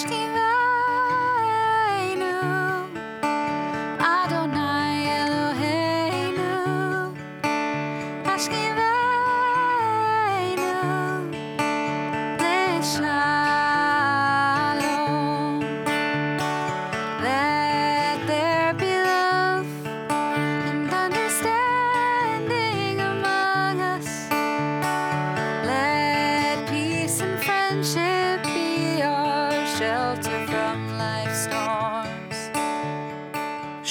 Ashkiveinu,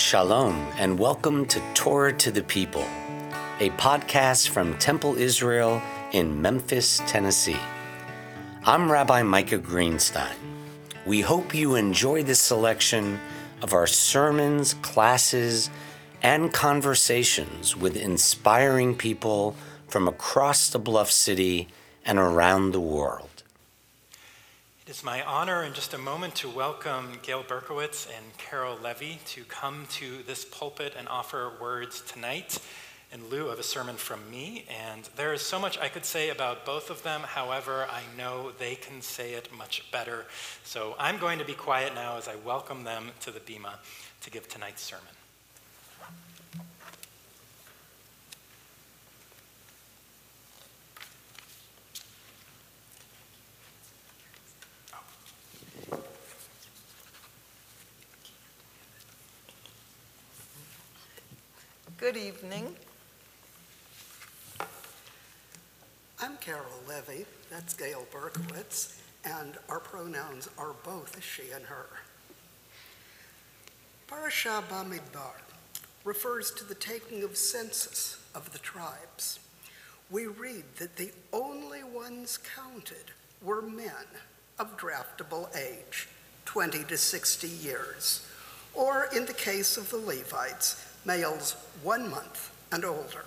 Shalom, and welcome to Torah to the People, a podcast from Temple Israel in Memphis, Tennessee. I'm Rabbi Micah Greenstein. We hope you enjoy this selection of our sermons, classes, and conversations with inspiring people from across the Bluff City and around the world. It is my honor in just a moment to welcome Gail Berkowitz and Carol Levy to come to this pulpit and offer words tonight in lieu of a sermon from me. And there is so much I could say about both of them. However, I know they can say it much better. So I'm going to be quiet now as I welcome them to the Bema to give tonight's sermon. Good evening. I'm Carol Levy, that's Gail Berkowitz, and our pronouns are both she and her. Parashah Bamidbar refers to the taking of census of the tribes. We read that the only ones counted were men of draftable age, 20 to 60 years, or in the case of the Levites, males one month and older.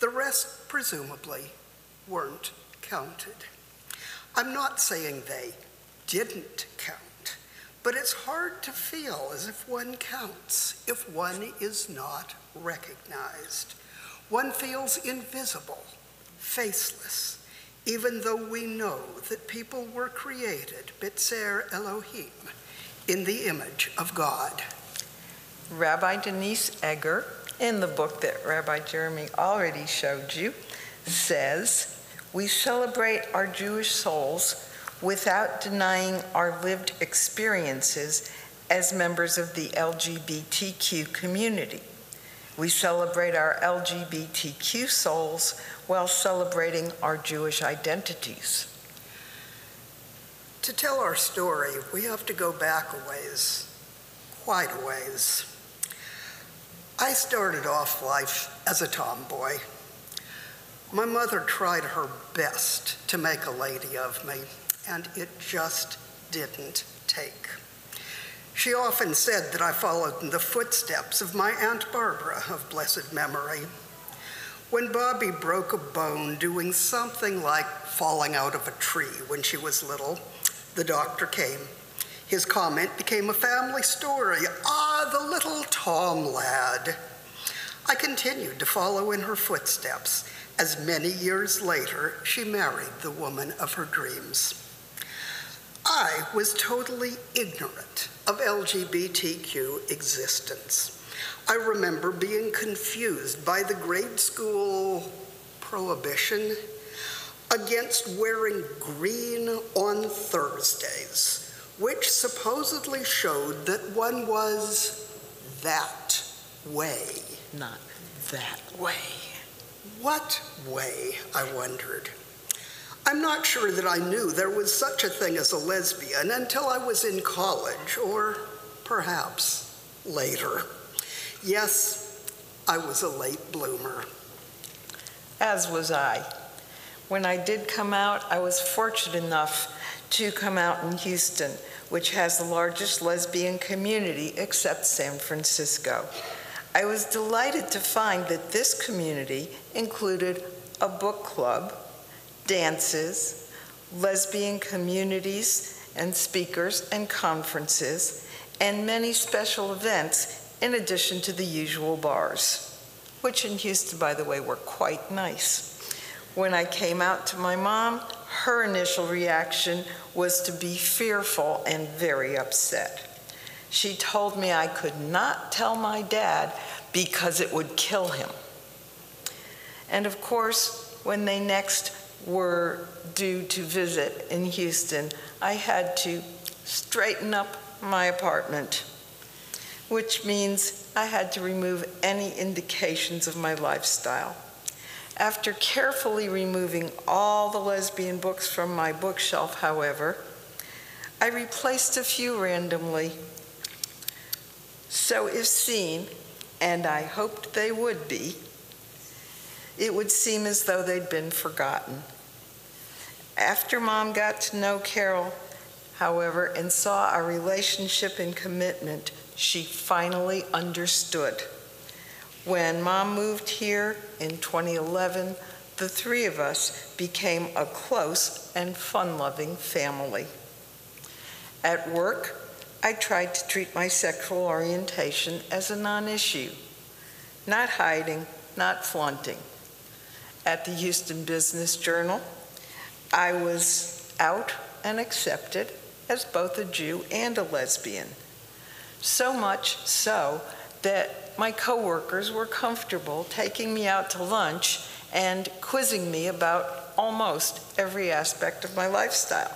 The rest, presumably, weren't counted. I'm not saying they didn't count, but it's hard to feel as if one counts if one is not recognized. One feels invisible, faceless, even though we know that people were created, B'tzelem Elohim, in the image of God. Rabbi Denise Eger, in the book that Rabbi Jeremy already showed you, says, We celebrate our Jewish souls without denying our lived experiences as members of the LGBTQ community. We celebrate our LGBTQ souls while celebrating our Jewish identities. To tell our story, we have to go back a ways, quite a ways. I started off life as a tomboy. My mother tried her best to make a lady of me, and it just didn't take. She often said that I followed in the footsteps of my Aunt Barbara of blessed memory. When Bobby broke a bone doing something like falling out of a tree when she was little, the doctor came. His comment became a family story. Ah, the little Tom lad. I continued to follow in her footsteps as many years later she married the woman of her dreams. I was totally ignorant of LGBTQ existence. I remember being confused by the grade school prohibition against wearing green on Thursdays, which supposedly showed that one was that way. Not that way. What way, I wondered. I'm not sure that I knew there was such a thing as a lesbian until I was in college, or perhaps later. Yes, I was a late bloomer. As was I. When I did come out, I was fortunate enough to come out in Houston, which has the largest lesbian community except San Francisco. I was delighted to find that this community included a book club, dances, lesbian communities and speakers and conferences, and many special events in addition to the usual bars, which in Houston, by the way, were quite nice. When I came out to my mom, Her initial reaction was to be fearful and very upset. She told me I could not tell my dad because it would kill him. And of course, when they next were due to visit in Houston, I had to straighten up my apartment, which means I had to remove any indications of my lifestyle. After carefully removing all the lesbian books from my bookshelf, however, I replaced a few randomly. So, if seen, and I hoped they would be, it would seem as though they'd been forgotten. After mom got to know Carol, however, and saw our relationship and commitment, she finally understood. When mom moved here in 2011, the three of us became a close and fun loving family. At work, I tried to treat my sexual orientation as a non issue, not hiding, not flaunting. At the Houston Business Journal, I was out and accepted as both a Jew and a lesbian. So much so that my coworkers were comfortable taking me out to lunch and quizzing me about almost every aspect of my lifestyle.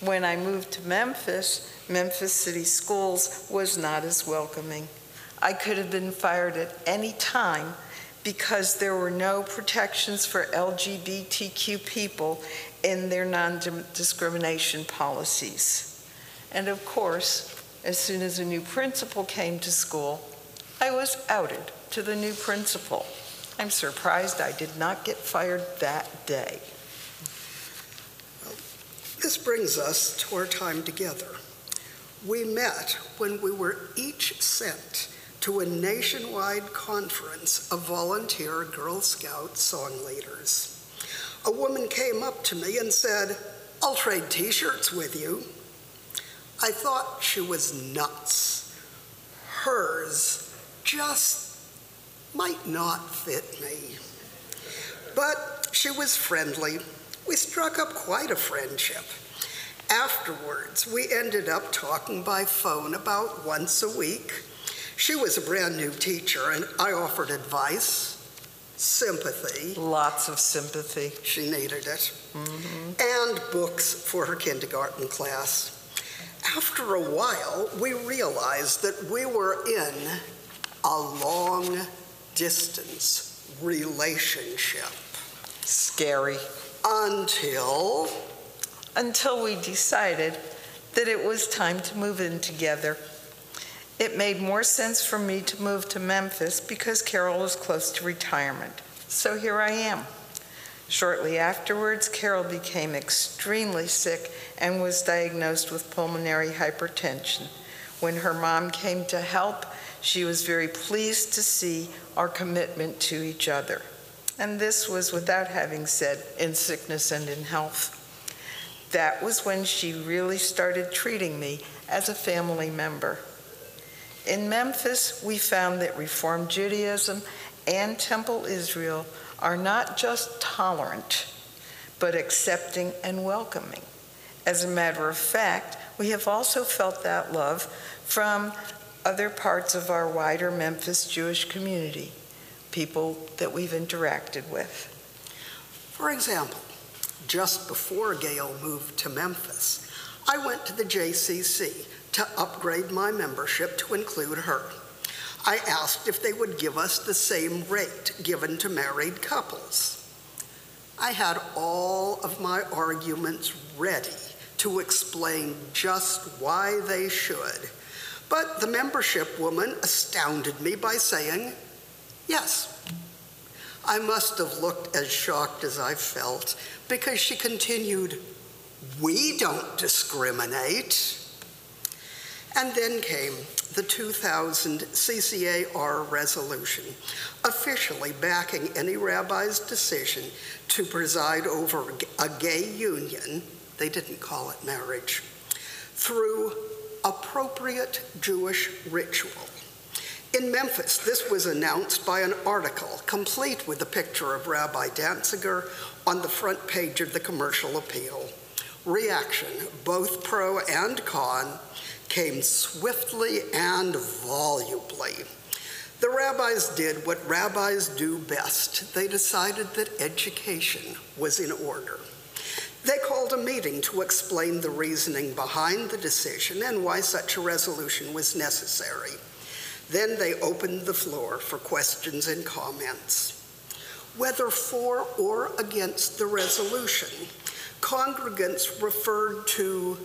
When I moved to Memphis, Memphis City Schools was not as welcoming. I could have been fired at any time because there were no protections for LGBTQ people in their non discrimination policies. And of course, as soon as a new principal came to school, I was outed to the new principal. I'm surprised I did not get fired that day. This brings us to our time together. We met when we were each sent to a nationwide conference of volunteer Girl Scout song leaders. A woman came up to me and said, I'll trade t shirts with you. I thought she was nuts. Hers just might not fit me. But she was friendly. We struck up quite a friendship. Afterwards, we ended up talking by phone about once a week she was a brand new teacher, and I offered advice, sympathy. Lots of sympathy. She needed it. Mm-hmm. And books for her kindergarten class. After a while, we realized that we were in a long distance relationship. Scary. Until. Until we decided that it was time to move in together. It made more sense for me to move to Memphis because Carol was close to retirement. So here I am. Shortly afterwards, Carol became extremely sick and was diagnosed with pulmonary hypertension. When her mom came to help, she was very pleased to see our commitment to each other. And this was without having said in sickness and in health. That was when she really started treating me as a family member. In Memphis, we found that Reform Judaism and Temple Israel are not just tolerant, but accepting and welcoming. As a matter of fact, we have also felt that love from other parts of our wider Memphis Jewish community, people that we've interacted with. For example, just before Gail moved to Memphis, I went to the JCC to upgrade my membership to include her. I asked if they would give us the same rate given to married couples. I had all of my arguments ready to explain just why they should, but the membership woman astounded me by saying, Yes. I must have looked as shocked as I felt because she continued, We don't discriminate. And then came the 2000 CCAR resolution, officially backing any rabbi's decision to preside over a gay union, they didn't call it marriage, through appropriate Jewish ritual. In Memphis, this was announced by an article complete with a picture of Rabbi Danziger on the front page of the Commercial Appeal. Reaction, both pro and con, came swiftly and volubly. The rabbis did what rabbis do best. They decided that education was in order. They called a meeting to explain the reasoning behind the decision and why such a resolution was necessary. Then they opened the floor for questions and comments. Whether for or against the resolution, congregants referred to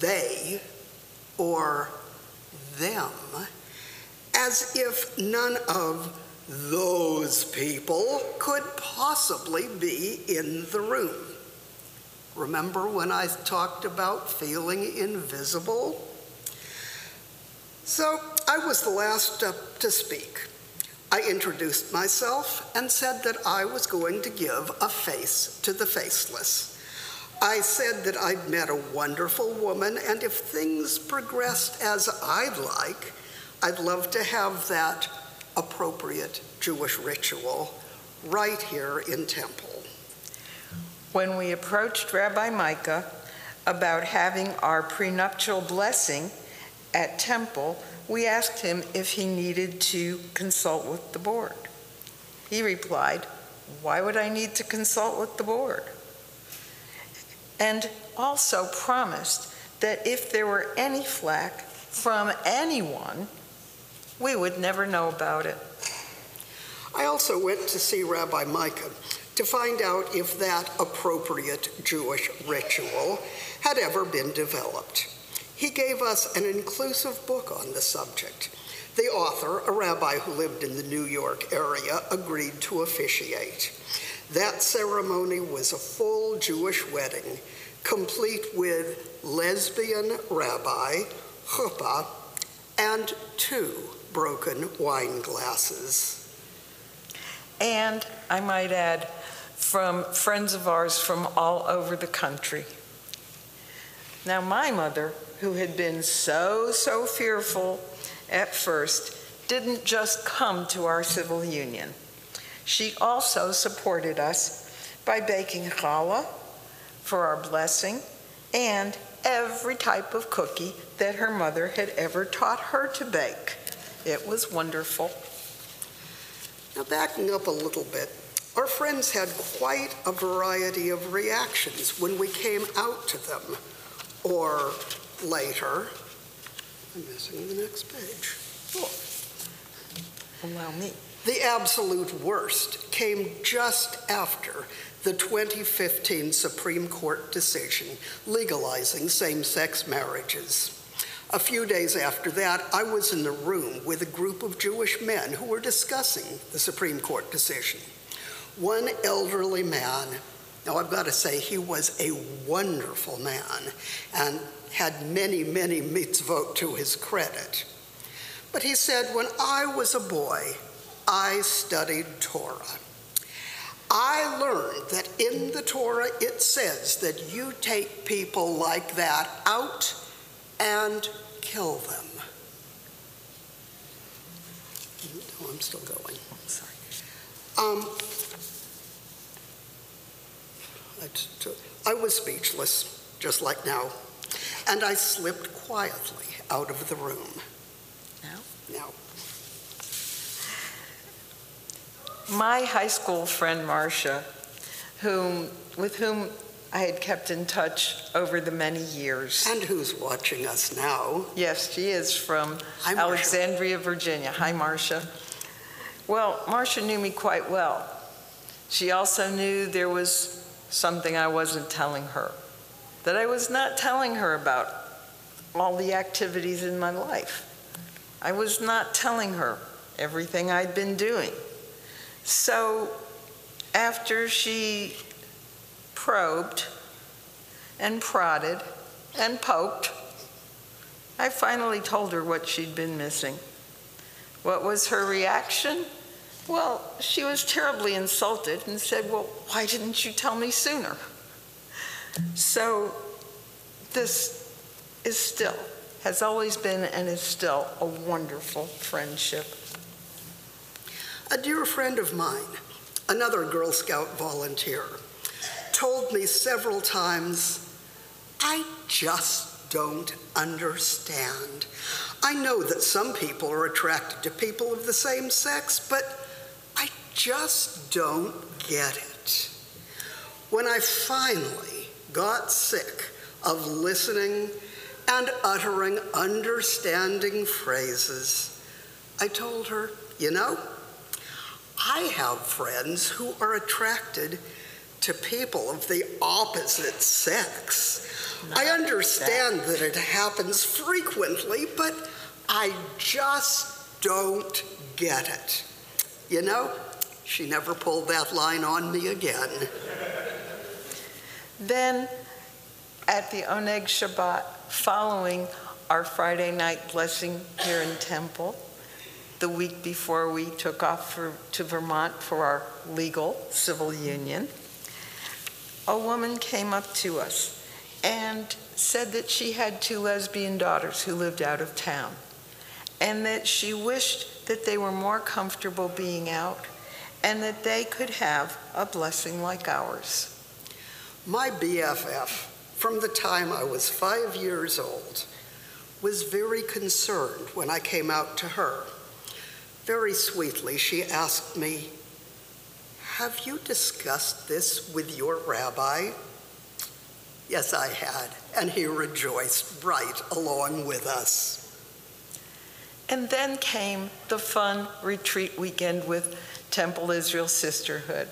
they or them as if none of those people could possibly be in the room. Remember when I talked about feeling invisible? So I was the last up to speak. I introduced myself and said that I was going to give a face to the faceless. I said that I'd met a wonderful woman, and if things progressed as I'd like, I'd love to have that appropriate Jewish ritual right here in Temple. When we approached Rabbi Micah about having our prenuptial blessing at Temple, we asked him if he needed to consult with the board. He replied, Why would I need to consult with the board? And also promised that if there were any flack from anyone, we would never know about it. I also went to see Rabbi Micah to find out if that appropriate Jewish ritual had ever been developed. He gave us an inclusive book on the subject. The author, a rabbi who lived in the New York area, agreed to officiate. That ceremony was a full Jewish wedding, complete with lesbian rabbi, chuppah, and two broken wine glasses. And I might add, from friends of ours from all over the country. Now, my mother, who had been so, so fearful at first, didn't just come to our civil union. She also supported us by baking challah for our blessing and every type of cookie that her mother had ever taught her to bake. It was wonderful. Now, backing up a little bit, our friends had quite a variety of reactions when we came out to them, or later. I'm missing the next page. Oh. Allow me. The absolute worst came just after the 2015 Supreme Court decision legalizing same sex marriages. A few days after that, I was in the room with a group of Jewish men who were discussing the Supreme Court decision. One elderly man, now I've got to say, he was a wonderful man and had many, many mitzvot to his credit. But he said, When I was a boy, I studied Torah. I learned that in the Torah it says that you take people like that out and kill them. No, I'm still going. Sorry. Um, I was speechless, just like now, and I slipped quietly out of the room. Now? Now. My high school friend Marcia, whom, with whom I had kept in touch over the many years. And who's watching us now? Yes, she is from Hi, Alexandria, Virginia. Hi, Marcia. Well, Marcia knew me quite well. She also knew there was something I wasn't telling her, that I was not telling her about all the activities in my life. I was not telling her everything I'd been doing. So after she probed and prodded and poked, I finally told her what she'd been missing. What was her reaction? Well, she was terribly insulted and said, Well, why didn't you tell me sooner? So, this is still has always been and is still a wonderful friendship. A dear friend of mine, another Girl Scout volunteer, told me several times, I just don't understand. I know that some people are attracted to people of the same sex, but I just don't get it. When I finally got sick of listening and uttering understanding phrases, I told her, you know, I have friends who are attracted to people of the opposite sex. I understand that it happens frequently, but I just don't get it. You know, she never pulled that line on me again. Then, at the Oneg Shabbat, following our Friday night blessing here in Temple, the week before we took off for, to Vermont for our legal civil union, a woman came up to us and said that she had two lesbian daughters who lived out of town and that she wished that they were more comfortable being out and that they could have a blessing like ours. My BFF, from the time I was five years old, was very concerned when I came out to her. Very sweetly, she asked me, Have you discussed this with your rabbi? Yes, I had, and he rejoiced right along with us. And then came the fun retreat weekend with Temple Israel Sisterhood.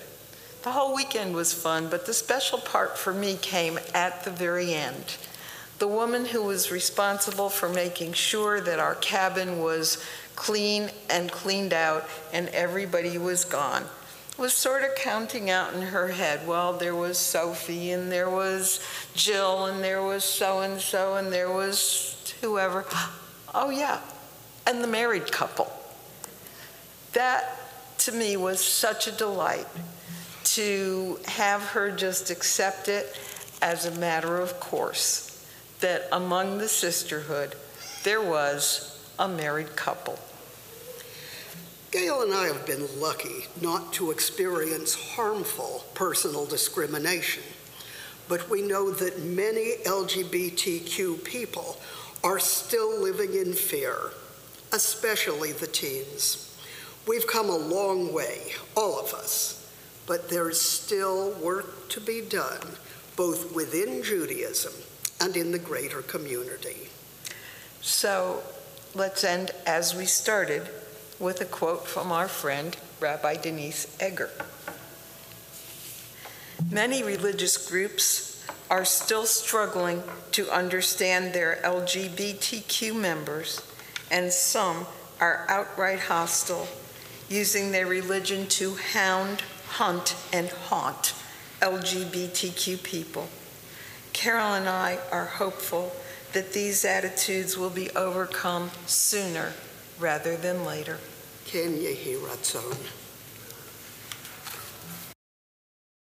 The whole weekend was fun, but the special part for me came at the very end. The woman who was responsible for making sure that our cabin was clean and cleaned out and everybody was gone. Was sort of counting out in her head well there was sophie and there was jill and there was so and so and there was whoever. Oh yeah and the married couple. That to me was such a delight to have her just accept it as a matter of course that among the sisterhood there was a married couple Gail and I have been lucky not to experience harmful personal discrimination, but we know that many LGBTQ people are still living in fear, especially the teens. We've come a long way, all of us, but there's still work to be done, both within Judaism and in the greater community. So let's end as we started with a quote from our friend, Rabbi Denise Eger. Many religious groups are still struggling to understand their LGBTQ members, and some are outright hostile, using their religion to hound, hunt, and haunt LGBTQ people. Carol and I are hopeful that these attitudes will be overcome sooner rather than later. Ken Yehi Ratzon.